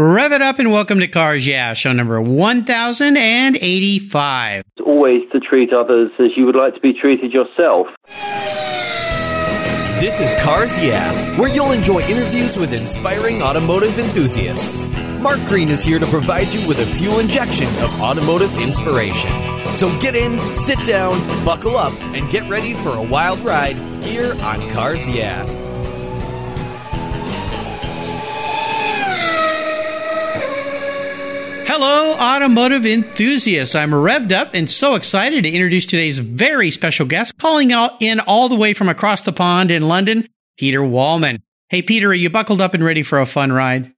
Rev it up and welcome to Cars Yeah, show number 1085. Always to treat others as you would like to be treated yourself. This is Cars Yeah, where you'll enjoy interviews with inspiring automotive enthusiasts. Mark Green is here to provide you with a fuel injection of automotive inspiration. So get in, sit down, buckle up, and get ready for a wild ride here on Cars Yeah. Hello, automotive enthusiasts. I'm revved up and so excited to introduce today's very special guest, calling out in all the way from across the pond in London, Peter Wallman. Hey, Peter, are you buckled up and ready for a fun ride?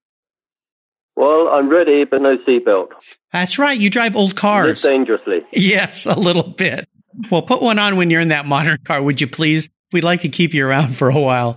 Well, I'm ready, but no seatbelt. That's right. You drive old cars. Dangerously. Yes, a little bit. Well, put one on when you're in that modern car, would you please? We'd like to keep you around for a while.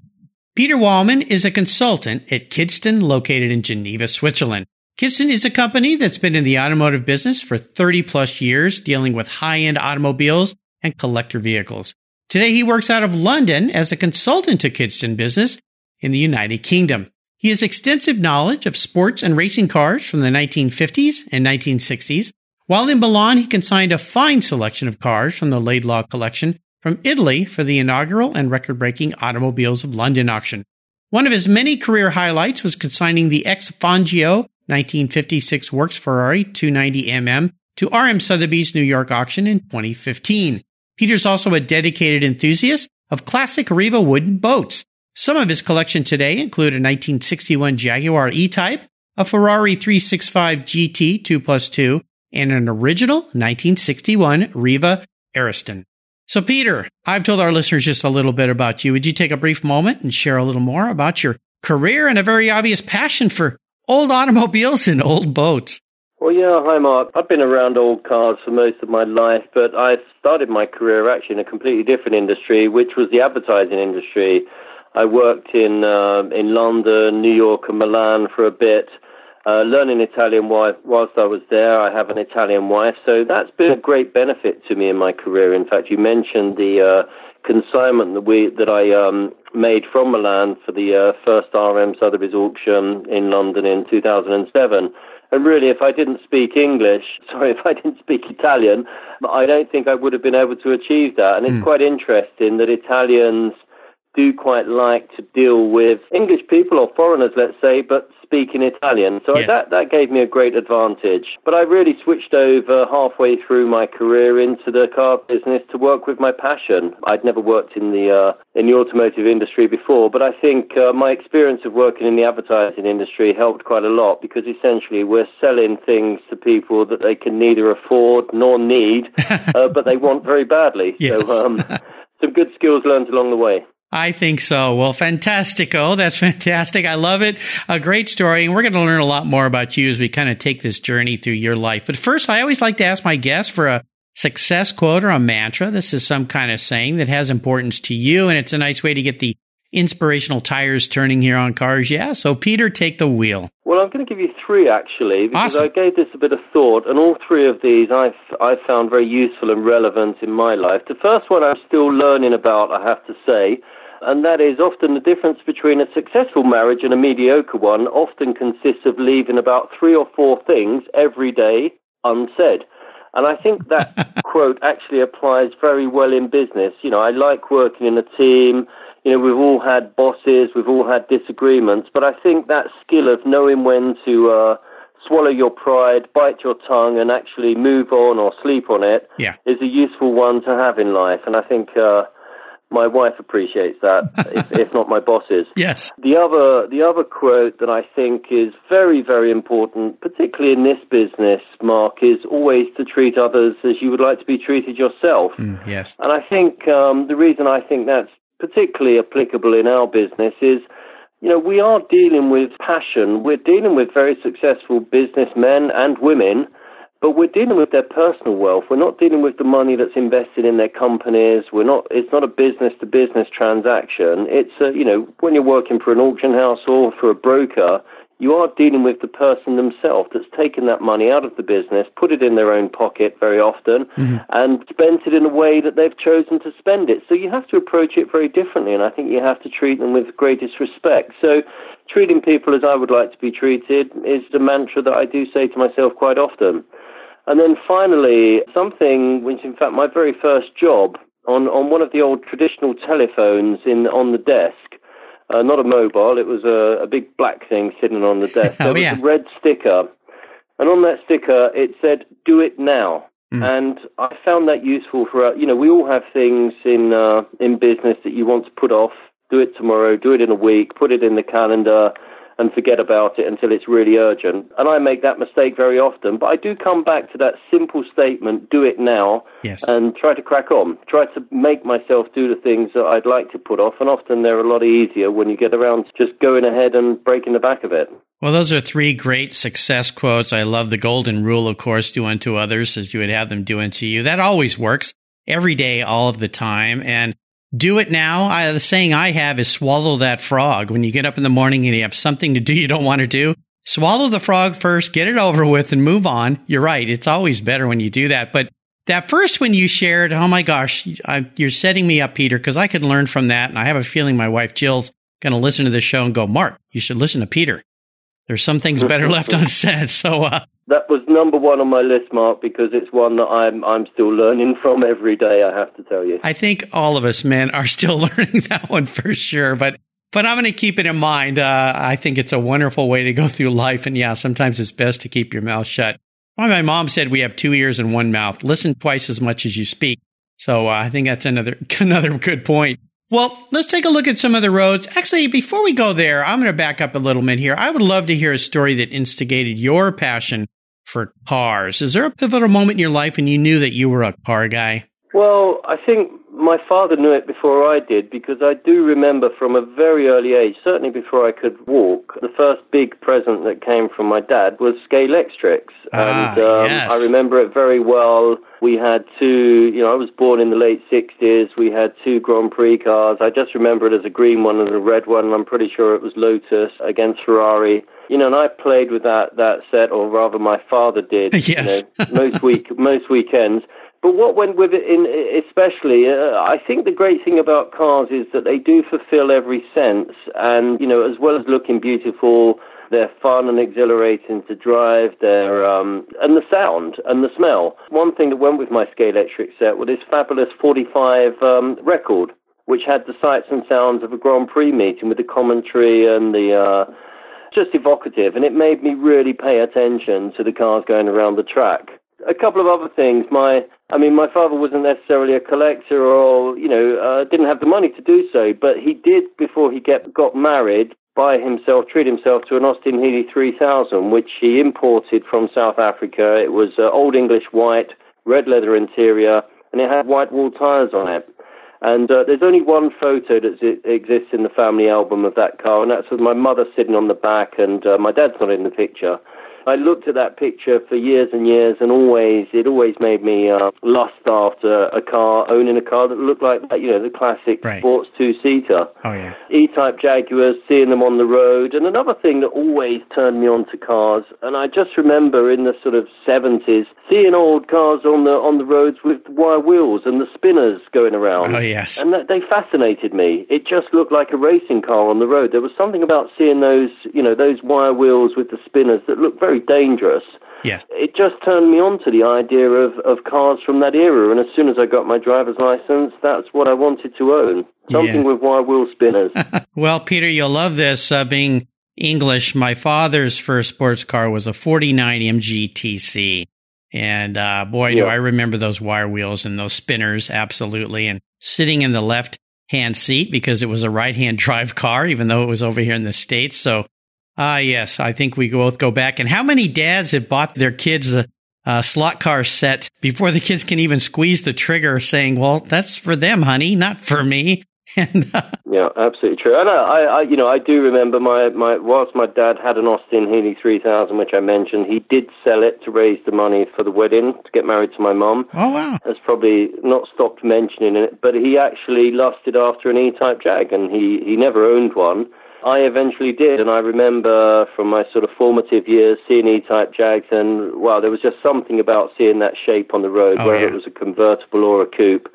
Peter Wallman is a consultant at Kidston, located in Geneva, Switzerland. Kidston is a company that's been in the automotive business for 30 plus years, dealing with high end automobiles and collector vehicles. Today, he works out of London as a consultant to Kidston business in the United Kingdom. He has extensive knowledge of sports and racing cars from the 1950s and 1960s. While in Milan, he consigned a fine selection of cars from the Laidlaw collection from Italy for the inaugural and record breaking Automobiles of London auction. One of his many career highlights was consigning the ex Fangio 1956 Works Ferrari 290mm to RM Sotheby's New York auction in 2015. Peter's also a dedicated enthusiast of classic Riva wooden boats. Some of his collection today include a 1961 Jaguar E-Type, a Ferrari 365 GT 2 plus 2, and an original 1961 Riva Ariston. So, Peter, I've told our listeners just a little bit about you. Would you take a brief moment and share a little more about your career and a very obvious passion for old automobiles and old boats? Well, yeah, hi, Mark. I've been around old cars for most of my life, but I started my career actually in a completely different industry, which was the advertising industry. I worked in uh, in London, New York, and Milan for a bit, uh, learning Italian whilst I was there. I have an Italian wife, so that's been a great benefit to me in my career. In fact, you mentioned the uh, consignment that we that I um, made from Milan for the uh, first RM Sotheby's auction in London in 2007. And really, if I didn't speak English, sorry, if I didn't speak Italian, I don't think I would have been able to achieve that. And it's mm. quite interesting that Italians do quite like to deal with English people or foreigners, let's say, but speak in Italian. So yes. that, that gave me a great advantage. But I really switched over halfway through my career into the car business to work with my passion. I'd never worked in the, uh, in the automotive industry before, but I think uh, my experience of working in the advertising industry helped quite a lot because essentially we're selling things to people that they can neither afford nor need, uh, but they want very badly. Yes. So um, some good skills learned along the way. I think so. Well, fantastico. That's fantastic. I love it. A great story. And we're going to learn a lot more about you as we kind of take this journey through your life. But first, I always like to ask my guests for a success quote or a mantra. This is some kind of saying that has importance to you. And it's a nice way to get the inspirational tires turning here on cars. Yeah. So, Peter, take the wheel. Well, I'm going to give you three actually, because awesome. I gave this a bit of thought, and all three of these I've I've found very useful and relevant in my life. The first one I'm still learning about, I have to say, and that is often the difference between a successful marriage and a mediocre one often consists of leaving about three or four things every day unsaid. And I think that quote actually applies very well in business. You know, I like working in a team. You know, we've all had bosses, we've all had disagreements, but I think that skill of knowing when to uh, swallow your pride, bite your tongue, and actually move on or sleep on it yeah. is a useful one to have in life. And I think uh, my wife appreciates that, if, if, not my bosses. Yes. The other, the other quote that I think is very, very important, particularly in this business, Mark, is always to treat others as you would like to be treated yourself. Mm, yes. And I think um, the reason I think that's particularly applicable in our business is you know, we are dealing with passion. We're dealing with very successful businessmen and women but we're dealing with their personal wealth. We're not dealing with the money that's invested in their companies. We're not. It's not a business to business transaction. It's a, you know when you're working for an auction house or for a broker, you are dealing with the person themselves that's taken that money out of the business, put it in their own pocket very often, mm-hmm. and spent it in a way that they've chosen to spend it. So you have to approach it very differently, and I think you have to treat them with greatest respect. So treating people as I would like to be treated is the mantra that I do say to myself quite often. And then finally, something which, in fact, my very first job on, on one of the old traditional telephones in on the desk, uh, not a mobile, it was a, a, big black thing sitting on the desk. oh, there yeah. a red sticker, and on that sticker it said, "Do it now." Mm. And I found that useful for uh, you know we all have things in uh, in business that you want to put off. Do it tomorrow. Do it in a week. Put it in the calendar and forget about it until it's really urgent. And I make that mistake very often. But I do come back to that simple statement do it now yes. and try to crack on. Try to make myself do the things that I'd like to put off. And often they're a lot easier when you get around to just going ahead and breaking the back of it. Well, those are three great success quotes. I love the golden rule, of course, do unto others as you would have them do unto you. That always works every day, all of the time. And do it now. I, the saying I have is swallow that frog. When you get up in the morning and you have something to do you don't want to do, swallow the frog first, get it over with and move on. You're right. It's always better when you do that. But that first one you shared, oh my gosh, I, you're setting me up, Peter, because I could learn from that. And I have a feeling my wife Jill's going to listen to this show and go, Mark, you should listen to Peter. There's some things better left unsaid. So, uh, that was number one on my list, Mark, because it's one that I'm I'm still learning from every day. I have to tell you. I think all of us men are still learning that one for sure, but but I'm going to keep it in mind. Uh, I think it's a wonderful way to go through life, and yeah, sometimes it's best to keep your mouth shut. my mom said we have two ears and one mouth. Listen twice as much as you speak. So uh, I think that's another another good point. Well, let's take a look at some of the roads. Actually, before we go there, I'm going to back up a little bit here. I would love to hear a story that instigated your passion for cars. Is there a pivotal moment in your life when you knew that you were a car guy? Well, I think my father knew it before I did because I do remember from a very early age, certainly before I could walk, the first big present that came from my dad was Scalextrics. Ah, and um, yes. I remember it very well. We had two, you know, I was born in the late 60s. We had two Grand Prix cars. I just remember it as a green one and a red one. And I'm pretty sure it was Lotus against Ferrari you know, and I played with that that set, or rather, my father did. yes. You know, most week most weekends. But what went with it, in especially, uh, I think the great thing about cars is that they do fulfil every sense, and you know, as well as looking beautiful, they're fun and exhilarating to drive. They're um, and the sound and the smell. One thing that went with my Scalextric set was this fabulous 45 um, record, which had the sights and sounds of a Grand Prix meeting with the commentary and the. Uh, just evocative, and it made me really pay attention to the cars going around the track a couple of other things. My, I mean, my father wasn't necessarily a collector, or you know, uh, didn't have the money to do so, but he did before he get got married. Buy himself, treat himself to an Austin Healey 3000, which he imported from South Africa. It was uh, old English white, red leather interior, and it had white wall tires on it. And uh, there's only one photo that exists in the family album of that car, and that's with my mother sitting on the back, and uh, my dad's not in the picture. I looked at that picture for years and years, and always it always made me uh, lust after a car, owning a car that looked like that, you know, the classic right. sports two seater. Oh yeah. E-type Jaguars, seeing them on the road, and another thing that always turned me on to cars, and I just remember in the sort of seventies seeing old cars on the on the roads with wire wheels and the spinners going around. Oh yes. And that, they fascinated me. It just looked like a racing car on the road. There was something about seeing those, you know, those wire wheels with the spinners that looked very very dangerous. Yes. It just turned me on to the idea of, of cars from that era. And as soon as I got my driver's license, that's what I wanted to own. Something Yeah. with wire wheel spinners. Well, Peter, you'll love this. Uh, being English, my father's first sports car was a 49 MGTC. And uh, boy, do I remember those wire wheels and those spinners, absolutely. And sitting in the left hand seat because it was a right hand drive car, even though it was over here in the States. So, ah, yes, I think we both go back. And how many dads have bought their kids a, a slot car set before the kids can even squeeze the trigger saying, well, that's for them, honey, not for me. And uh, Yeah, absolutely true. And I, I, I, you know, I do remember my, my whilst my dad had an Austin Healey 3000, which I mentioned, he did sell it to raise the money for the wedding to get married to my mum. oh, wow. Has probably not stopped mentioning it, but he actually lusted after an E-Type Jag, and he he never owned one. I eventually did, and I remember from my sort of formative years seeing E-Type Jags, and wow, there was just something about seeing that shape on the road, Oh, whether yeah. it was a convertible or a coupe,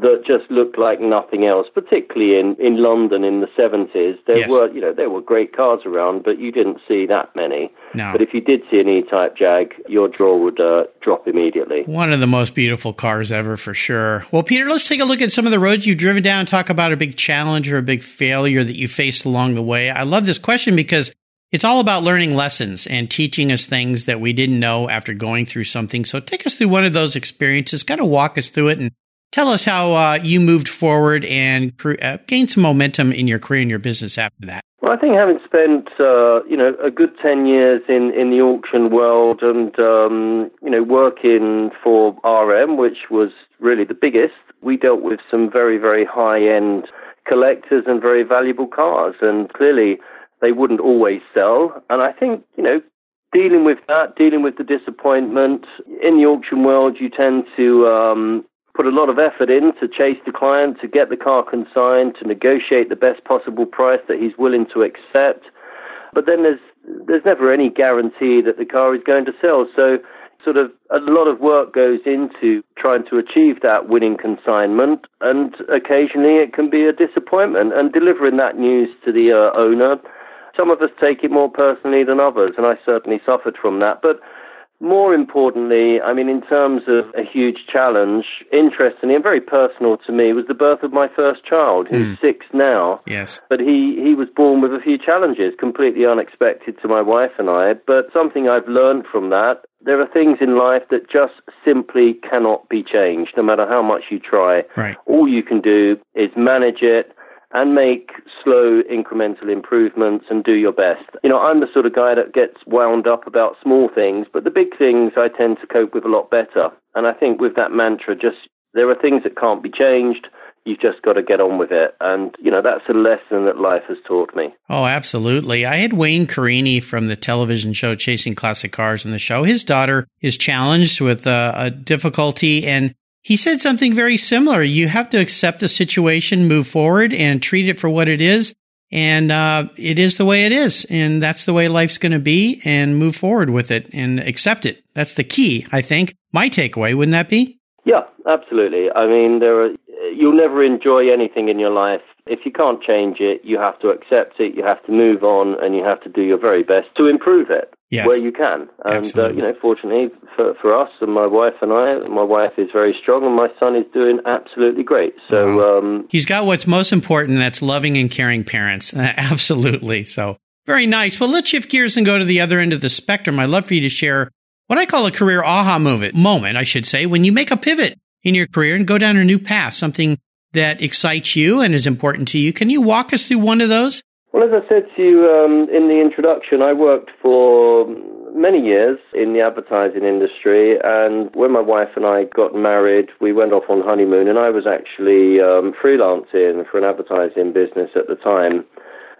that just looked like nothing else. Particularly in in London in the seventies, there Yes. were you know there were great cars around, but you didn't see that many. No. But if you did see an E-Type Jag, your jaw would uh, drop immediately. One of the most beautiful cars ever, for sure. Well, Peter, let's take a look at some of the roads you've driven down. Talk about a big challenge or a big failure that you faced along the way. I love this question because it's all about learning lessons and teaching us things that we didn't know after going through something. So take us through one of those experiences, kind of walk us through it and tell us how uh, you moved forward and uh, gained some momentum in your career and your business after that. Well, I think having spent uh, you know a good ten years in, in the auction world and um, you know working for RM, which was really the biggest, we dealt with some very very high end collectors and very valuable cars, and clearly they wouldn't always sell. And I think you know dealing with that, dealing with the disappointment in the auction world, you tend to um, put a lot of effort in to chase the client, to get the car consigned, to negotiate the best possible price that he's willing to accept. But then there's there's never any guarantee that the car is going to sell. So sort of a lot of work goes into trying to achieve that winning consignment and occasionally it can be a disappointment and delivering that news to the uh, owner some of us take it more personally than others and I certainly suffered from that but more importantly, I mean, in terms of a huge challenge, interestingly and very personal to me, was the birth of my first child, who's hmm. six now. Yes. But he, he was born with a few challenges, completely unexpected to my wife and I. But something I've learned from that, there are things in life that just simply cannot be changed, no matter how much you try. Right. All you can do is manage it and make slow incremental improvements and do your best. You know, I'm the sort of guy that gets wound up about small things, but the big things I tend to cope with a lot better. And I think with that mantra, just there are things that can't be changed. You've just got to get on with it. And, you know, that's a lesson that life has taught me. Oh, absolutely. I had Wayne Carini from the television show Chasing Classic Cars in the show. His daughter is challenged with uh, a difficulty and he said something very similar. You have to accept the situation, move forward and treat it for what it is. And uh, it is the way it is. And that's the way life's going to be and move forward with it and accept it. That's the key, I think. My takeaway, wouldn't that be? Yeah, absolutely. I mean, there are you'll never enjoy anything in your life if you can't change it. You have to accept it. You have to move on, and you have to do your very best to improve it Yes. where you can. And uh, you know, fortunately for for us and my wife and I, my wife is very strong, and my son is doing absolutely great. So. Um, He's got what's most important. That's loving and caring parents. Absolutely. So very nice. Well, let's shift gears and go to the other end of the spectrum. I'd love for you to share what I call a career aha moment, moment, I should say, when you make a pivot in your career and go down a new path, something that excites you and is important to you. Can you walk us through one of those? Well, as I said to you um, in the introduction, I worked for many years in the advertising industry, and when my wife and I got married, we went off on honeymoon, and I was actually um, freelancing for an advertising business at the time.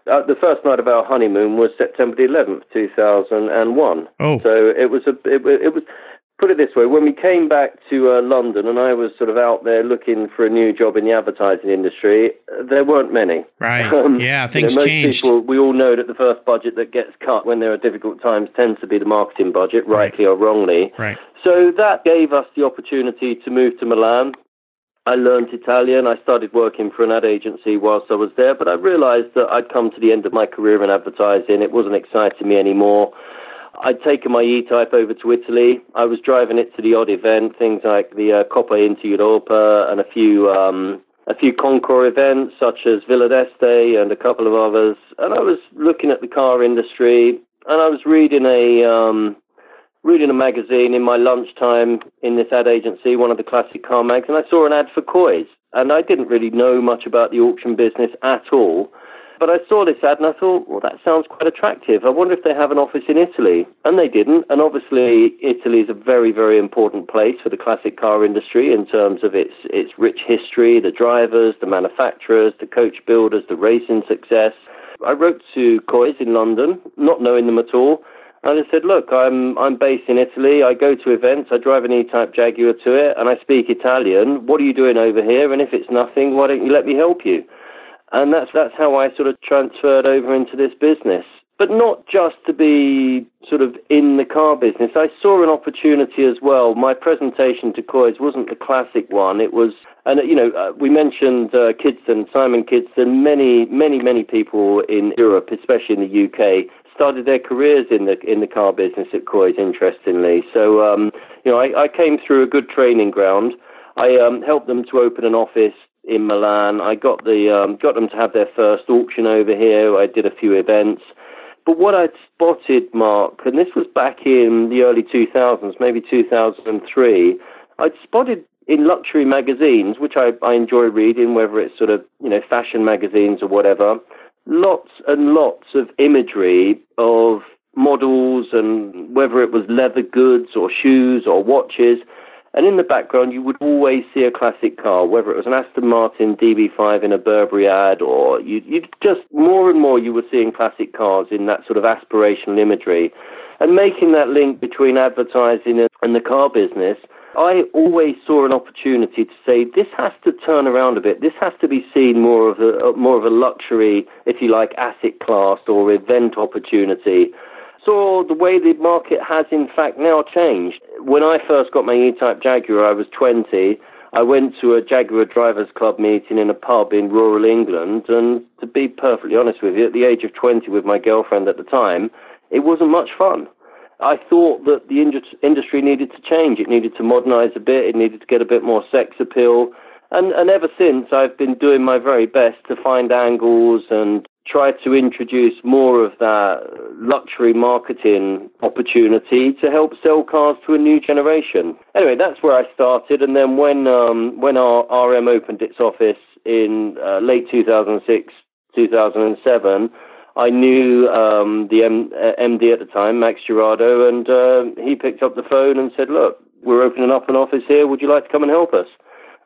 Uh, the first night of our honeymoon was September the 11th, 2001. Oh. So it was a it, it was put it this way: when we came back to uh, London, and I was sort of out there looking for a new job in the advertising industry, uh, there weren't many. Right. Um, yeah, you things know, most changed. People, we all know that the first budget that gets cut when there are difficult times tends to be the marketing budget, rightly or wrongly. Right. So that gave us the opportunity to move to Milan. I learned Italian. I started working for an ad agency whilst I was there, but I realized that I'd come to the end of my career in advertising. It wasn't exciting me anymore. I'd taken my E-Type over to Italy. I was driving it to the odd event, things like the uh, Coppa Inter Europa and a few um, a few Concours events such as Villa d'Este and a couple of others. And I was looking at the car industry and I was reading a um, reading a magazine in my lunchtime in this ad agency, one of the classic car mags, and I saw an ad for Coys. And I didn't really know much about the auction business at all. But I saw this ad and I thought, well, that sounds quite attractive. I wonder if they have an office in Italy. And they didn't. And obviously, Italy is a very, very important place for the classic car industry in terms of its, its rich history, the drivers, the manufacturers, the coach builders, the racing success. I wrote to Coys in London, not knowing them at all. And I said, look, I'm I'm based in Italy. I go to events. I drive an E-Type Jaguar to it, and I speak Italian. What are you doing over here? And if it's nothing, why don't you let me help you? And that's, that's how I sort of transferred over into this business but not just to be sort of in the car business. I saw an opportunity as well. My presentation to Coys wasn't the classic one. It was, and you know, uh, we mentioned uh, Kidston, Simon Kidston. Many, many, many people in Europe, especially in the UK, started their careers in the in the car business at Coys. Interestingly, so um, you know, I, I came through a good training ground. I um, helped them to open an office in Milan. I got the um, got them to have their first auction over here. I did a few events. But what I'd spotted, Mark, and this was back in the early 2000s, maybe 2003, I'd spotted in luxury magazines, which I, I enjoy reading, whether it's sort of, you know, fashion magazines or whatever, lots and lots of imagery of models and whether it was leather goods or shoes or watches and in the background, you would always see a classic car, whether it was an Aston Martin DB5 in a Burberry ad, or you, you just more and more you were seeing classic cars in that sort of aspirational imagery. And making that link between advertising and the car business, I always saw an opportunity to say this has to turn around a bit. This has to be seen more of a more of a luxury, if you like, asset class or event opportunity saw the way the market has in fact now changed. When I first got my E-Type Jaguar, I was 20. I went to a Jaguar Drivers Club meeting in a pub in rural England, and to be perfectly honest with you, at the age of 20 with my girlfriend at the time, it wasn't much fun. I thought that the industry needed to change. It needed to modernize a bit. It needed to get a bit more sex appeal. And, and ever since, I've been doing my very best to find angles and try to introduce more of that luxury marketing opportunity to help sell cars to a new generation. Anyway, that's where I started. And then when, um, when our RM opened its office in uh, late 2006, 2007, I knew um, the M- MD uh, at the time, Max Girardo, and uh, he picked up the phone and said, Look, we're opening up an office here. Would you like to come and help us?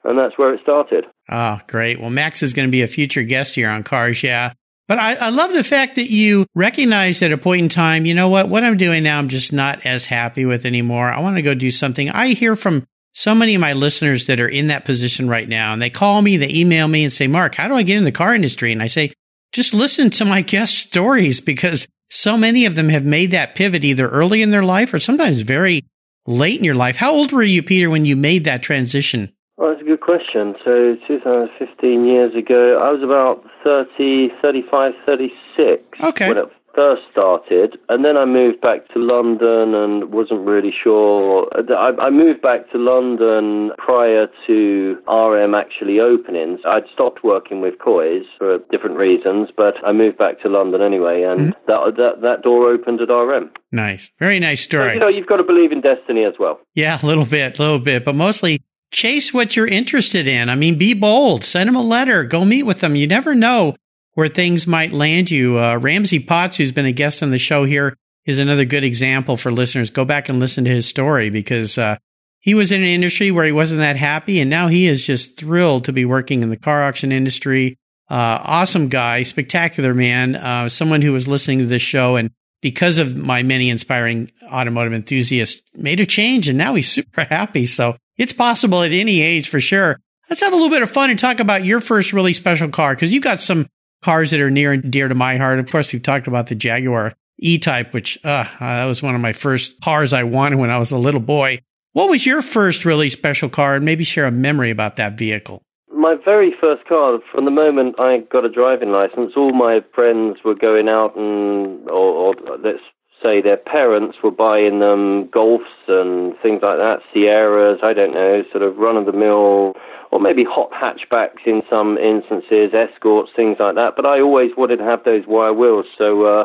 and that's where it started. Oh, great. Well, Max is going to be a future guest here on Cars Yeah. But I, I love the fact that you recognized at a point in time, you know what, what I'm doing now, I'm just not as happy with anymore. I want to go do something. I hear from so many of my listeners that are in that position right now, and they call me, they email me and say, Mark, how do I get in the car industry? And I say, just listen to my guest stories because so many of them have made that pivot either early in their life or sometimes very late in your life. How old were you, Peter, when you made that transition? Well, that's a good question. So, 2015 years ago, I was about 30, 35, 36 okay. when it first started. And then I moved back to London and wasn't really sure. I, I moved back to London prior to RM actually opening. I'd stopped working with Coys for different reasons, but I moved back to London anyway, and mm-hmm. that, that, that door opened at RM. Nice. Very nice story. So, you know, you've got to believe in destiny as well. Yeah, a little bit, a little bit, but mostly chase what you're interested in. I mean, be bold, send them a letter, go meet with them. You never know where things might land you. Uh, Ramsey Potts, who's been a guest on the show here, is another good example for listeners. Go back and listen to his story because uh, he was in an industry where he wasn't that happy, and now he is just thrilled to be working in the car auction industry. Uh, awesome guy, spectacular man, uh, someone who was listening to this show and because of my many inspiring automotive enthusiasts made a change and now he's super happy. So it's possible at any age for sure. Let's have a little bit of fun and talk about your first really special car because you've got some cars that are near and dear to my heart. Of course, we've talked about the Jaguar E-Type, which uh, that was one of my first cars I wanted when I was a little boy. What was your first really special car and maybe share a memory about that vehicle? My very first car, from the moment I got a driving license, all my friends were going out and, or, or let's say their parents were buying them Golfs and things like that, Sierras, I don't know, sort of run of the mill, or maybe hot hatchbacks in some instances, escorts, things like that. But I always wanted to have those wire wheels. So, uh,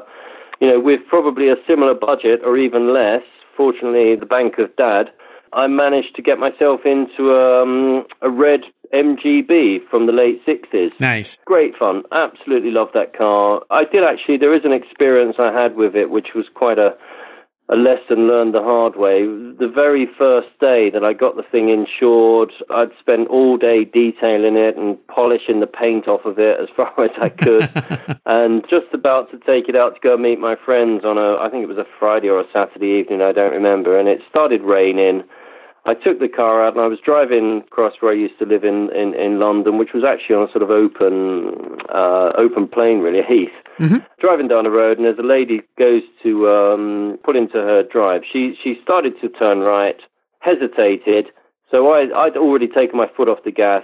you know, with probably a similar budget or even less, fortunately, the bank of dad, I managed to get myself into um, a red MGB from the late 60s. Nice. Great fun. Absolutely love that car. I did actually, there is an experience I had with it which was quite a, a lesson learned the hard way. The very first day that I got the thing insured, I'd spent all day detailing it and polishing the paint off of it as far as I could. and just about to take it out to go meet my friends on a, I think it was a Friday or a Saturday evening, I don't remember. And it started raining. I took the car out and I was driving across where I used to live in, in, in London, which was actually on a sort of open uh, open plain, really, a heath. Mm-hmm. Driving down the road, and as a lady goes to um, pull into her drive, she she started to turn right, hesitated. So I, I'd already taken my foot off the gas,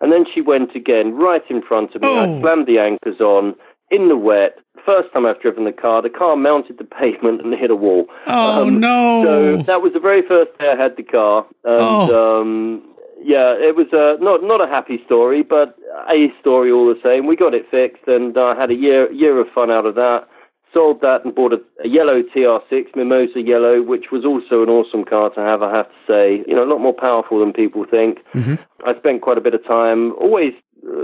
and then she went again right in front of me. Oh. I slammed the anchors on in the wet. First time I've driven the car, the car mounted the pavement and hit a wall. Oh um, no! So that was the very first day I had the car, and oh. um, yeah, it was uh, not not a happy story, but a story all the same. We got it fixed, and I uh, had a year year of fun out of that. Sold that and bought a, a yellow TR6 Mimosa Yellow, which was also an awesome car to have. I have to say, you know, a lot more powerful than people think. Mm-hmm. I spent quite a bit of time always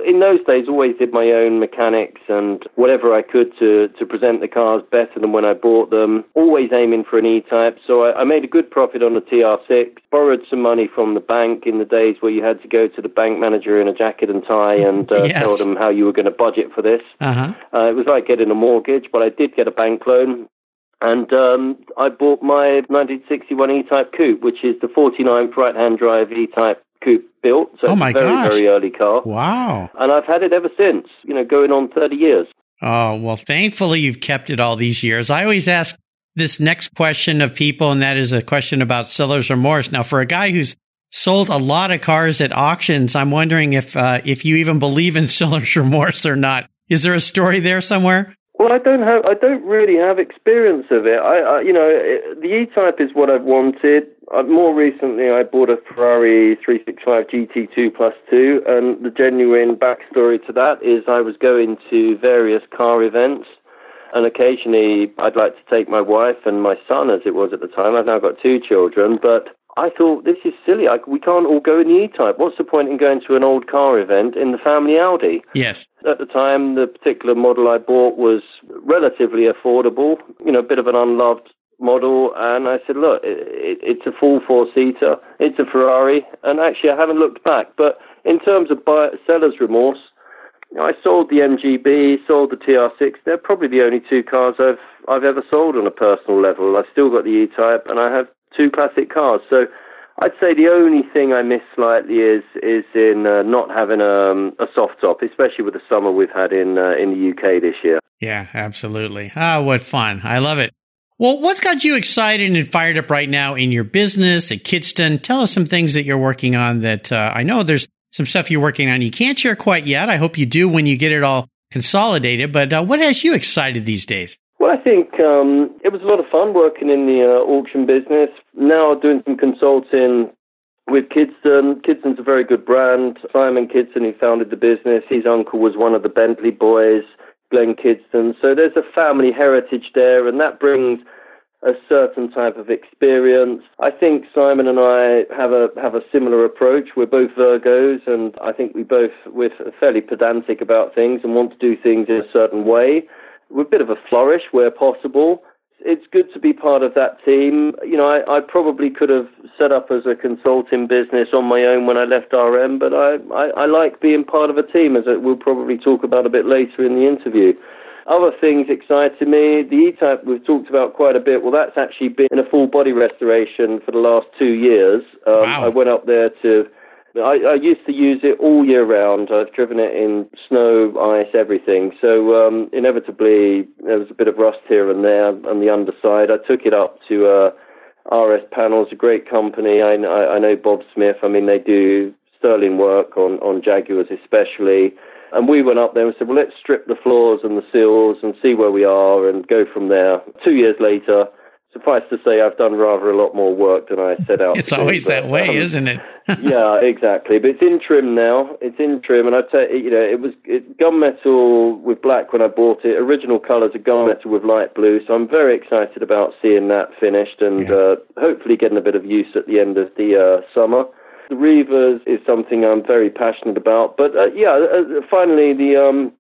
in those days, always did my own mechanics and whatever I could to, to present the cars better than when I bought them. Always aiming for an E-Type. So I, I made a good profit on the TR6. Borrowed some money from the bank in the days where you had to go to the bank manager in a jacket and tie and uh, yes. tell them how you were going to budget for this. Uh-huh. Uh, it was like getting a mortgage, but I did get a bank loan. And um, I bought my 1961 E-Type Coupe, which is the 49th right-hand drive E-Type coupe built. So oh my very, gosh. very early car. Wow. And I've had it ever since, you know, going on 30 years. Oh, well, thankfully you've kept it all these years. I always ask this next question of people, and that is a question about seller's remorse. Now, for a guy who's sold a lot of cars at auctions, I'm wondering if, uh, if you even believe in seller's remorse or not. Is there a story there somewhere? Well, I don't have, I don't really have experience of it. I, I you know, it, the E-Type is what I've wanted. Uh, more recently, I bought a Ferrari 365 GT2 Plus 2, and the genuine backstory to that is I was going to various car events, and occasionally I'd like to take my wife and my son, as it was at the time. I've now got two children, but I thought this is silly. I, we can't all go in the E-Type. What's the point in going to an old car event in the family Audi? Yes. At the time, the particular model I bought was relatively affordable. You know, a bit of an unloved model, and I said, look, it, it, it's a full four-seater. It's a Ferrari, and actually, I haven't looked back. But in terms of buyer, seller's remorse, you know, I sold the MGB, sold the TR6. They're probably the only two cars I've I've ever sold on a personal level. I've still got the E-Type, and I have two classic cars. So I'd say the only thing I miss slightly is is in uh, not having a, um, a soft top, especially with the summer we've had in uh, in the UK this year. Yeah, absolutely. Ah, what fun! I love it. Well, what's got you excited and fired up right now in your business at Kidston? Tell us some things that you're working on. That uh, I know there's some stuff you're working on. You can't share quite yet. I hope you do when you get it all consolidated. But uh, what has you excited these days? Well, I think um, it was a lot of fun working in the uh, auction business. Now doing some consulting with Kidston. Kidston's a very good brand. Simon Kidston, who founded the business, his uncle was one of the Bentley boys, Glenn Kidston. So there's a family heritage there, and that brings a certain type of experience. I think Simon and I have a have a similar approach. We're both Virgos, and I think we both we're fairly pedantic about things and want to do things in a certain way with a bit of a flourish where possible. It's good to be part of that team. You know, I, I probably could have set up as a consulting business on my own when I left RM, but I, I, I like being part of a team, as we'll probably talk about a bit later in the interview. Other things excited me. The E-Type we've talked about quite a bit. Well, that's actually been in a full body restoration for the last two years. Um, wow. I went up there to I, I used to use it all year round. I've driven it in snow, ice, everything. So um, inevitably, there was a bit of rust here and there on the underside. I took it up to uh, RS Panels, a great company. I, I, I know Bob Smith. I mean, they do sterling work on, on Jaguars especially. And we went up there and said, well, let's strip the floors and the seals and see where we are and go from there. Two years later, suffice to say, I've done rather a lot more work than I set out. It's always do, but, that way, um, isn't it? yeah, exactly. But it's in trim now. It's in trim, and I tell you, know, it was gunmetal with black when I bought it. Original colours are gunmetal with light blue, so I'm very excited about seeing that finished and yeah. uh, hopefully getting a bit of use at the end of the uh, summer. The Rivas is something I'm very passionate about, but uh, yeah, uh, finally the um,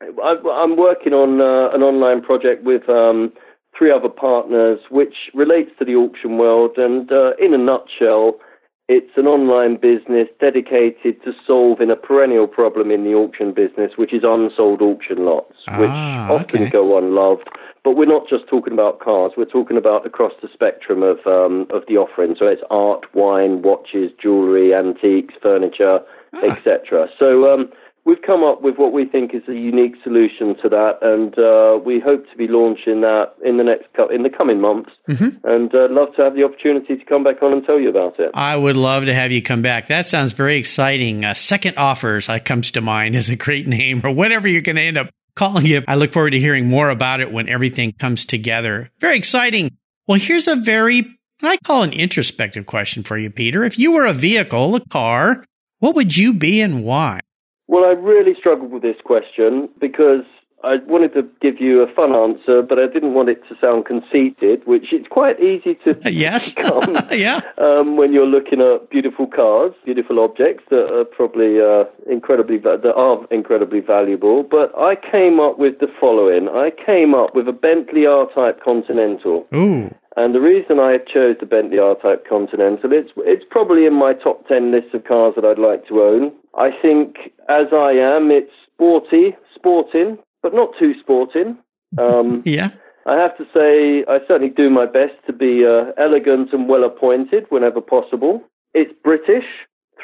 I, am working on uh, an online project with. Um, three other partners, which relates to the auction world. And uh, in a nutshell, It's an online business dedicated to solving a perennial problem in the auction business, which is unsold auction lots, which Ah, often okay. go unloved. But we're not just talking about cars; we're talking about across the spectrum of um, of the offering. So it's art, wine, watches, jewelry, antiques, furniture, Ah. etc. So um, we've come up with what we think is a unique solution to that, and uh, we hope to be launching that in the next co- in the coming months. Mm-hmm. And uh, love to have the opportunity to come back on and tell you about it. I would love to have you come back. That sounds very exciting. Uh, Second Offers uh, comes to mind as a great name, or whatever you're going to end up calling it. I look forward to hearing more about it when everything comes together. Very exciting. Well, here's a very, I call an introspective question for you, Peter. If you were a vehicle, a car, what would you be and why? Well, I really struggled with this question because I wanted to give you a fun answer, but I didn't want it to sound conceited, which it's quite easy to Yes. become yeah. um, when you're looking at beautiful cars, beautiful objects that are probably uh, incredibly that are incredibly valuable. But I came up with the following: I came up with a Bentley R-Type Continental. Ooh. And the reason I chose the Bentley R-Type Continental, it's it's probably in my top ten list of cars that I'd like to own. I think, as I am, it's sporty, sporting, but not too sporting. Um, Yeah. I have to say, I certainly do my best to be uh, elegant and well appointed whenever possible. It's British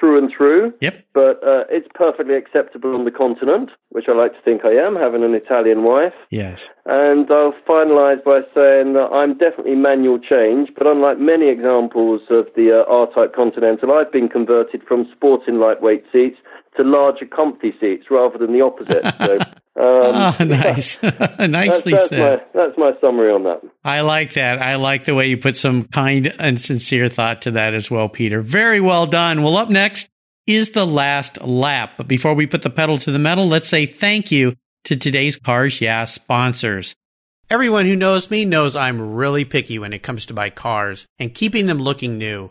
through and through, Yep. but uh, it's perfectly acceptable on the continent, which I like to think I am, having an Italian wife. Yes. And I'll finalise by saying that I'm definitely manual change, but unlike many examples of the uh, R-Type Continental, I've been converted from sporting lightweight seats to larger comfy seats rather than the opposite. So, um, Ah, nice. that's, Nicely that's said. my, that's my summary on that. I like that. I like the way you put some kind and sincere thought to that as well, Peter. Very well done. Well, up next is the last lap. But before we put the pedal to the metal, let's say thank you to today's Cars Yeah sponsors. Everyone who knows me knows I'm really picky when it comes to my cars and keeping them looking new.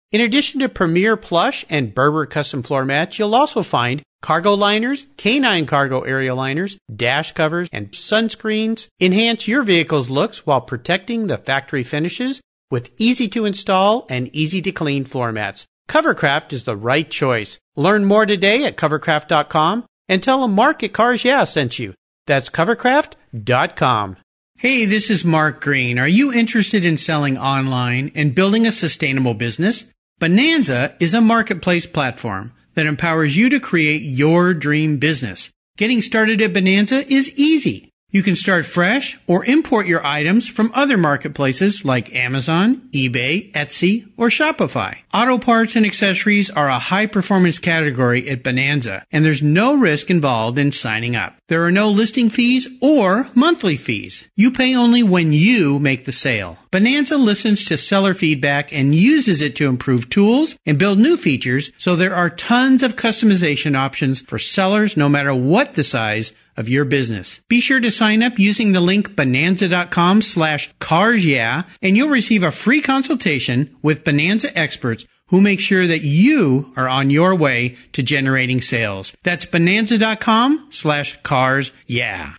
In addition to Premier Plush and Berber custom floor mats, you'll also find cargo liners, canine cargo area liners, dash covers, and sunscreens. Enhance your vehicle's looks while protecting the factory finishes with easy to install and easy to clean floor mats. Covercraft is the right choice. Learn more today at covercraft.com and tell them Mark at Cars Yeah sent you. That's covercraft.com. Hey, this is Mark Green. Are you interested in selling online and building a sustainable business? Bonanza is a marketplace platform that empowers you to create your dream business. Getting started at Bonanza is easy. You can start fresh or import your items from other marketplaces like Amazon, eBay, Etsy, or Shopify. Auto parts and accessories are a high performance category at Bonanza, and there's no risk involved in signing up. There are no listing fees or monthly fees. You pay only when you make the sale. Bonanza listens to seller feedback and uses it to improve tools and build new features, so there are tons of customization options for sellers no matter what the size of your business. Be sure to sign up using the link bonanza.com slash cars yeah, and you'll receive a free consultation with Bonanza experts who make sure that you are on your way to generating sales. That's bonanza.com slash cars yeah.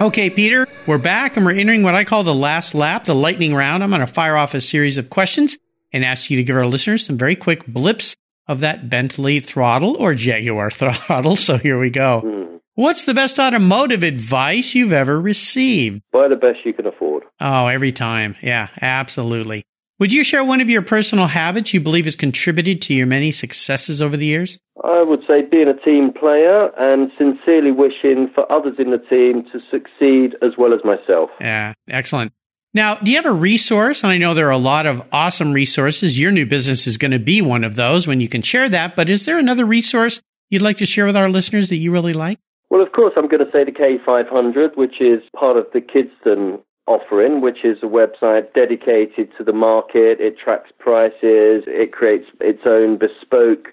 Okay, Peter, we're back and we're entering what I call the last lap, the lightning round. I'm going to fire off a series of questions and ask you to give our listeners some very quick blips of that Bentley throttle or Jaguar throttle. So here we go. Hmm. What's the best automotive advice you've ever received? Buy the best you can afford. Oh, every time. Yeah, absolutely. Would you share one of your personal habits you believe has contributed to your many successes over the years? I would say being a team player and sincerely wishing for others in the team to succeed as well as myself. Yeah, excellent. Now, do you have a resource? And I know there are a lot of awesome resources. Your new business is going to be one of those when you can share that. But is there another resource you'd like to share with our listeners that you really like? Well, of course, I'm going to say the K500, which is part of the Kidston offering, which is a website dedicated to the market. It tracks prices. It creates its own bespoke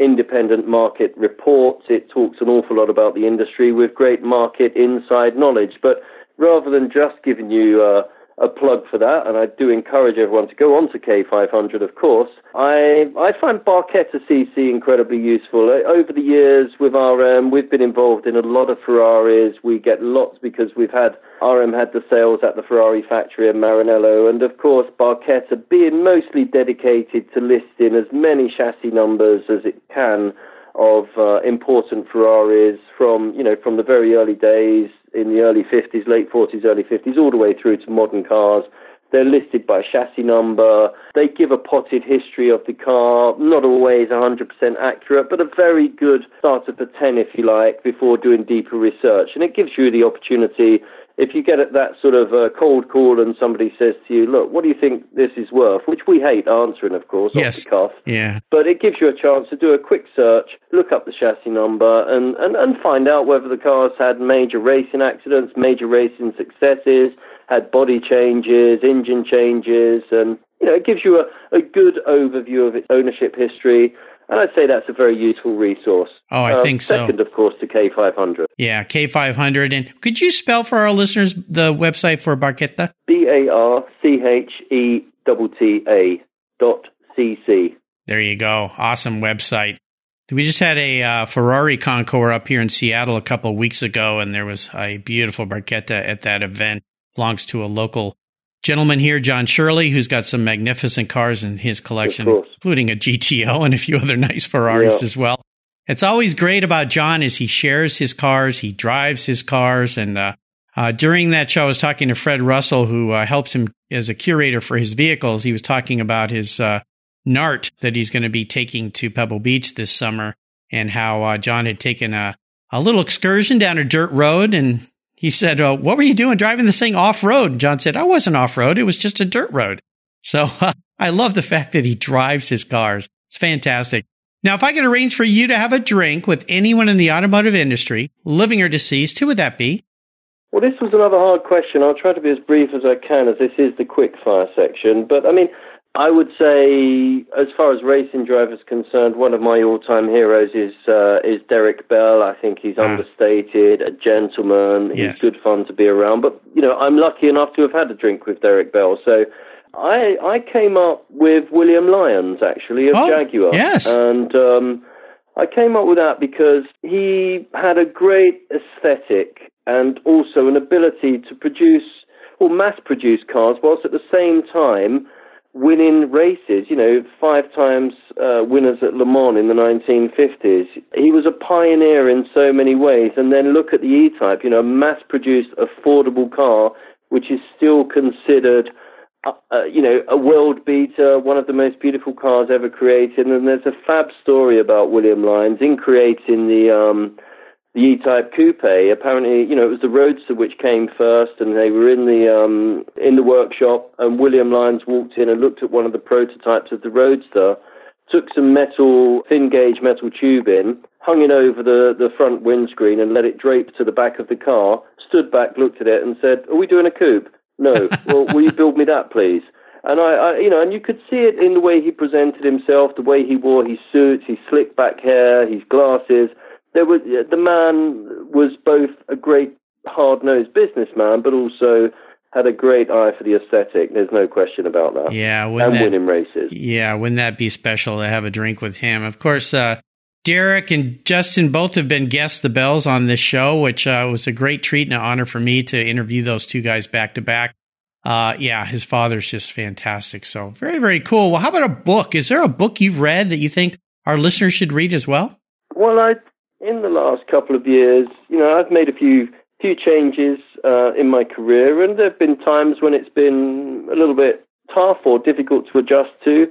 independent market reports. It talks an awful lot about the industry with great market inside knowledge. But rather than just giving you uh, a plug for that, and I do encourage everyone to go on to K500, of course. I I find Barchetta CC incredibly useful. Uh, over the years with RM, we've been involved in a lot of Ferraris. We get lots because we've had RM had the sales at the Ferrari factory in Maranello, and of course Barchetta being mostly dedicated to listing as many chassis numbers as it can of uh, important Ferraris from you know from the very early days in the early 50s, late 40s, early 50s, all the way through to modern cars. They're listed by chassis number. They give a potted history of the car, not always 100% accurate, but a very good starter for 10, if you like, before doing deeper research. And it gives you the opportunity if you get at that sort of uh, cold call and somebody says to you, "Look, what do you think this is worth?" which we hate answering, of course, yes. off the cuff. Yeah. But it gives you a chance to do a quick search, look up the chassis number, and, and, and find out whether the car's had major racing accidents, major racing successes, had body changes, engine changes, and you know, it gives you a, a good overview of its ownership history and I'd say that's a very useful resource. Oh, I uh, think so. Second, of course, to K500. Yeah, K500. And could you spell for our listeners the website for Barchetta? B A R C H E T T A dot C C. There you go. Awesome website. We just had a uh, Ferrari Concours up here in Seattle a couple of weeks ago, and there was a beautiful Barchetta at that event. Belongs to a local gentleman here, John Shirley, who's got some magnificent cars in his collection, including a GTO and a few other nice Ferraris yeah. as well. It's always great about John is he shares his cars, he drives his cars, and uh, uh, during that show, I was talking to Fred Russell, who uh, helps him as a curator for his vehicles. He was talking about his uh, Nart that he's going to be taking to Pebble Beach this summer, and how uh, John had taken a a little excursion down a dirt road and he said, uh, What were you doing driving this thing off road? And John said, I wasn't off road. It was just a dirt road. So uh, I love the fact that he drives his cars. It's fantastic. Now, if I could arrange for you to have a drink with anyone in the automotive industry, living or deceased, who would that be? Well, this was another hard question. I'll try to be as brief as I can, as this is the quick fire section. But I mean, I would say, as far as racing drivers concerned, one of my all-time heroes is uh, is Derek Bell. I think he's ah. understated, a gentleman. Yes. He's good fun to be around. But you know, I'm lucky enough to have had a drink with Derek Bell. So I I came up with William Lyons actually of oh, Jaguar. Yes, and um, I came up with that because he had a great aesthetic and also an ability to produce or mass produce cars, whilst at the same time winning races, you know, five times uh, winners at Le Mans in the 1950s. He was a pioneer in so many ways. And then look at the E-Type, you know, a mass-produced, affordable car, which is still considered, uh, uh, you know, a world beater, one of the most beautiful cars ever created. And there's a fab story about William Lyons in creating the... Um, the E-Type Coupe. Apparently, you know, it was the Roadster which came first, and they were in the um, in the workshop. And William Lyons walked in and looked at one of the prototypes of the Roadster, took some metal, thin gauge metal tubing, hung it over the the front windscreen, and let it drape to the back of the car. Stood back, looked at it, and said, "Are we doing a coupe?" No. well, will you build me that, please? And I, I, you know, and you could see it in the way he presented himself, the way he wore his suits, his slick back hair, his glasses there was the man was both a great hard nosed businessman, but also had a great eye for the aesthetic. There's no question about that. Yeah, and that, winning races. Yeah, wouldn't that be special to have a drink with him? Of course, uh, Derek and Justin both have been guests the bells on this show, which uh, was a great treat and an honor for me to interview those two guys back to back. Uh, yeah, his father's just fantastic. So very, very cool. Well, how about a book? Is there a book you've read that you think our listeners should read as well? Well, I in the last couple of years, you know, I've made a few few changes uh, in my career, and there have been times when it's been a little bit tough or difficult to adjust to.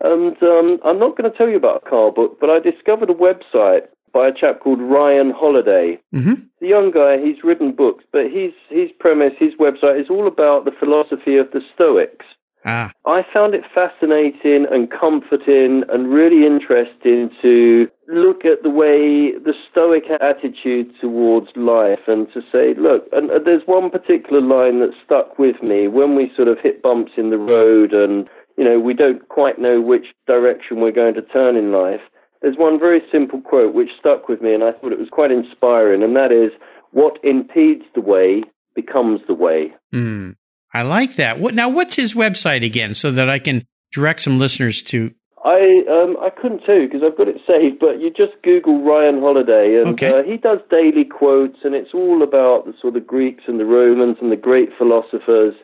And um, I'm not going to tell you about a car book, but I discovered a website by a chap called Ryan Holiday. Mm-hmm. The young guy, he's written books, but his his premise, his website is all about the philosophy of the Stoics. Ah. I found it fascinating and comforting and really interesting to look at the way the stoic attitude towards life and to say, look, and there's one particular line that stuck with me when we sort of hit bumps in the road and, you know, we don't quite know which direction we're going to turn in life. There's one very simple quote which stuck with me and I thought it was quite inspiring, and that is, what impedes the way becomes the way. Mm. I like that. What now? What's his website again, so that I can direct some listeners to? I um I couldn't you because I've got it saved, but you just Google Ryan Holiday, and Okay. uh, he does daily quotes, and it's all about the sort of Greeks and the Romans and the great philosophers.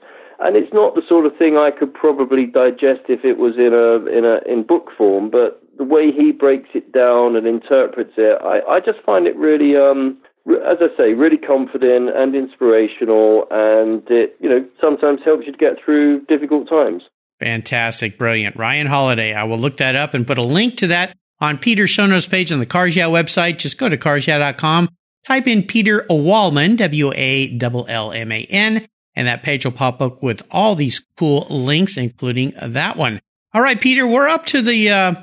And it's not the sort of thing I could probably digest if it was in a in a in book form, but the way he breaks it down and interprets it, I, I just find it really um as I say, really confident and inspirational, and it you know sometimes helps you to get through difficult times. Fantastic, brilliant. Ryan Holiday. I will look that up and put a link to that on Peter's show notes page on the Cars Yeah website. Just go to carsyeah.com, type in Peter Wallman, W A L L M A N, and that page will pop up with all these cool links, including that one. All right, Peter, we're up to the uh,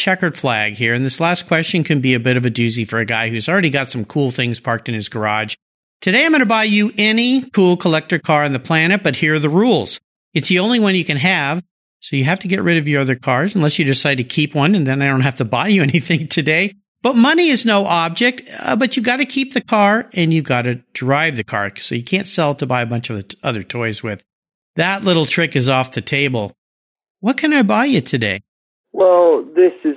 checkered flag here. And this last question can be a bit of a doozy for a guy who's already got some cool things parked in his garage. Today, I'm going to buy you any cool collector car on the planet, but here are the rules. It's the only one you can have. So you have to get rid of your other cars unless you decide to keep one. And then I don't have to buy you anything today. But money is no object, uh, but you got to keep the car and you got to drive the car. So you can't sell it to buy a bunch of other toys with. That little trick is off the table. What can I buy you today? Well,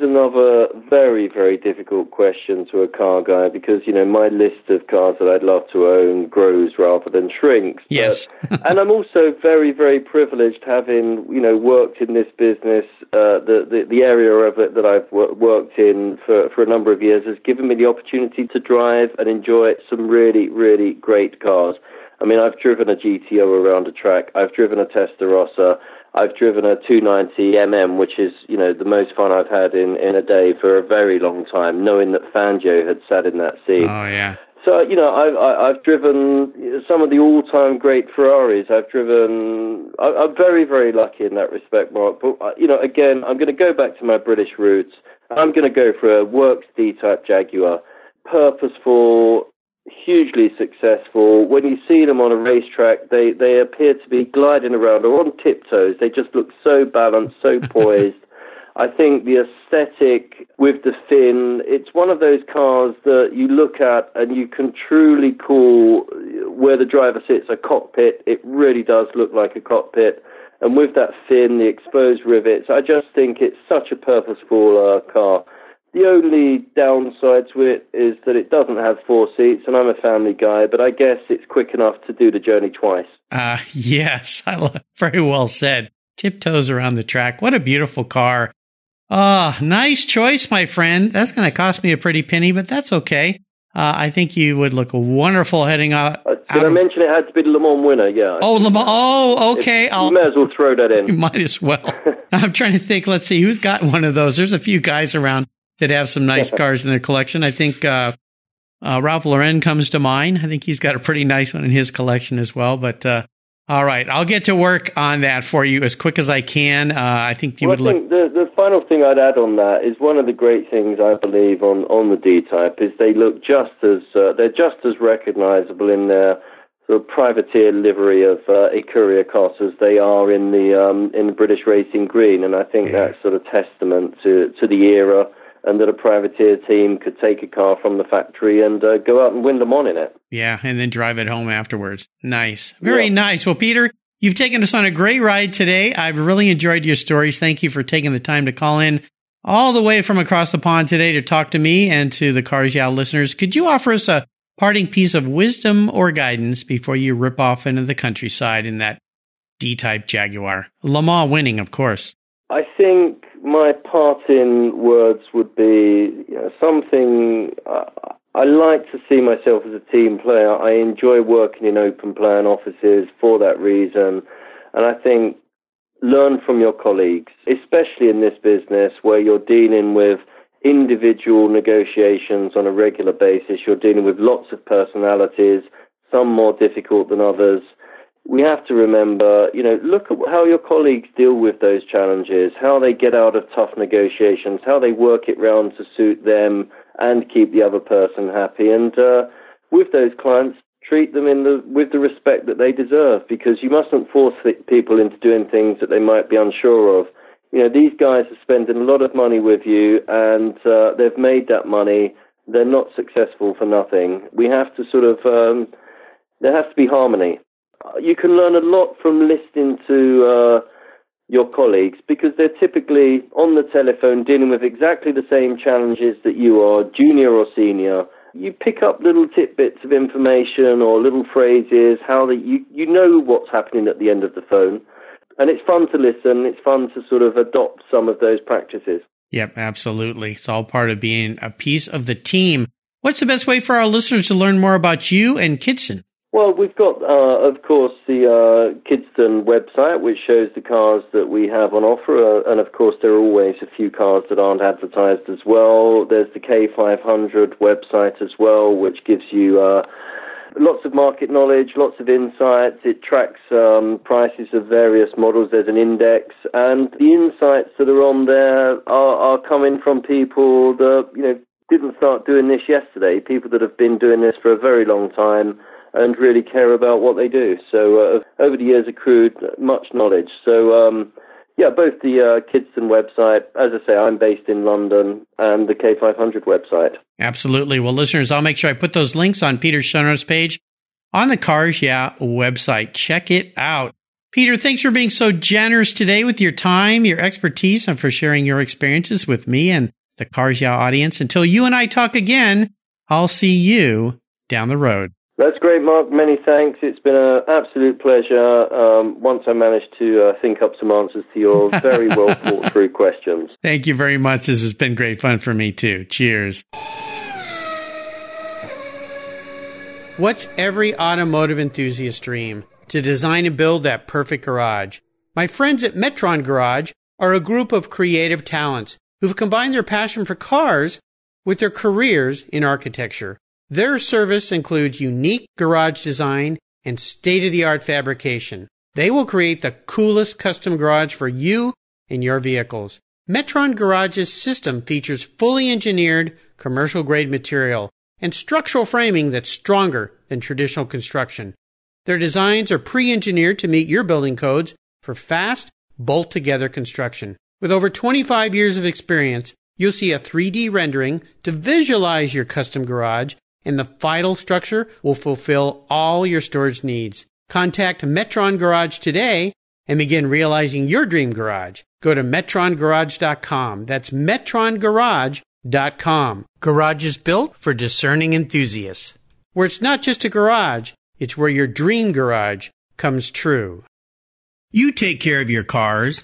another very, very difficult question to a car guy because, you know, my list of cars that I'd love to own grows rather than shrinks. But- Yes. and I'm also very, very privileged having, you know, worked in this business. Uh, the, the, the area of it that I've wor- worked in for, for a number of years has given me the opportunity to drive and enjoy some really, really great cars. I mean, I've driven a GTO around a track. I've driven a Testarossa. I've driven a 290 MM, which is, you know, the most fun I've had in, in a day for a very long time, knowing that Fangio had sat in that seat. Oh, yeah. So you know, I've I- I've driven some of the all-time great Ferraris. I've driven. I- I'm very very lucky in that respect, Mark. But uh, you know, again, I'm going to go back to my British roots. I'm going to go for a Works D-type Jaguar, purposeful, hugely successful. When you see them on a racetrack, they they appear to be gliding around or on tiptoes. They just look so balanced, so poised. I think the aesthetic with the fin, it's one of those cars that you look at and you can truly call where the driver sits a cockpit. It really does look like a cockpit. And with that fin, the exposed rivets, I just think it's such a purposeful uh, car. The only downside to it is that it doesn't have four seats, and I'm a family guy, but I guess it's quick enough to do the journey twice. Uh, yes, I love, very well said. Tiptoes around the track. What a beautiful car. Ah, nice choice, my friend. That's going to cost me a pretty penny, but that's okay. Uh, I think you would look wonderful heading out. Uh, out did I of- mention it had to be the Le Mans winner? Yeah. oh, Le Mans. Oh, okay. You I'll, may as well throw that in. you might as well. I'm trying to think. Let's see who's got one of those. There's a few guys around that have some nice cars in their collection. I think uh, uh, Ralph Lauren comes to mind. I think he's got a pretty nice one in his collection as well. But uh, all right, I'll get to work on that for you as quick as I can. Uh, I think you Well, would I look. the, the final thing I'd add on that is one of the great things I believe on, on the D-Type is they look just as uh, they're just as recognizable in their sort of privateer livery of uh, Ecurie Ecosse as they are in the um, in the British Racing Green, and I think Yeah. that's sort of testament to to the era and that a privateer team could take a car from the factory and uh, go out and win Le Mans in it. Yeah, and then drive it home afterwards. Nice. Very Yeah. nice. Well, Peter, you've taken us on a great ride today. I've really enjoyed your stories. Thank you for taking the time to call in all the way from across the pond today to talk to me and to the Cars Yeah listeners. Could you offer us a parting piece of wisdom or guidance before you rip off into the countryside in that D-type Jaguar? Le Mans winning, of course. I think my parting words would be you know, something. I, I like to see myself as a team player. I enjoy working in open plan offices for that reason. And I think learn from your colleagues, especially in this business where you're dealing with individual negotiations on a regular basis. You're dealing with lots of personalities, some more difficult than others we have to remember, you know, look at how your colleagues deal with those challenges, how they get out of tough negotiations, how they work it round to suit them and keep the other person happy. And uh, with those clients, treat them in the with the respect that they deserve, because you mustn't force people into doing things that they might be unsure of. You know, these guys are spending a lot of money with you, and uh, they've made that money. They're not successful for nothing. We have to sort of um, there has to be harmony you can learn a lot from listening to uh, your colleagues because they're typically on the telephone dealing with exactly the same challenges that you are, junior or senior. You pick up little tidbits of information or little phrases, how the, you, you know what's happening at the end of the phone. And it's fun to listen. It's fun to sort of adopt some of those practices. Yep, absolutely. It's all part of being a piece of the team. What's the best way for our listeners to learn more about you and Kidston? Well, we've got, uh, of course, the uh, Kidston website, which shows the cars that we have on offer, uh, and of course, there are always a few cars that aren't advertised as well. There's the K500 website as well, which gives you uh, lots of market knowledge, lots of insights. It tracks um, prices of various models. There's an index, and the insights that are on there are, are coming from people that you know didn't start doing this yesterday. People that have been doing this for a very long time and really care about what they do. So uh, over the years, accrued much knowledge. So um, yeah, both the uh, Kidston website, as I say, I'm based in London, and the K500 website. Absolutely. Well, listeners, I'll make sure I put those links on Peter show page on the Cars Yeah website. Check it out. Peter, thanks for being so generous today with your time, your expertise, and for sharing your experiences with me and the Cars Yeah audience. Until you and I talk again, I'll see you down the road. That's great, Mark. Many thanks. It's been an absolute pleasure. Um, once I managed to uh, think up some answers to your very well thought through questions. Thank you very much. This has been great fun for me, too. Cheers. What's every automotive enthusiast's dream? To design and build that perfect garage. My friends at Metron Garage are a group of creative talents who've combined their passion for cars with their careers in architecture. Their service includes unique garage design and state of the art fabrication. They will create the coolest custom garage for you and your vehicles. Metron Garage's system features fully engineered commercial grade material and structural framing that's stronger than traditional construction. Their designs are pre engineered to meet your building codes for fast, bolt together construction. With over 25 years of experience, you'll see a 3D rendering to visualize your custom garage and the final structure will fulfill all your storage needs. Contact Metron Garage today and begin realizing your dream garage. Go to metrongarage.com. That's metrongarage.com. Garage is built for discerning enthusiasts. Where it's not just a garage, it's where your dream garage comes true. You take care of your cars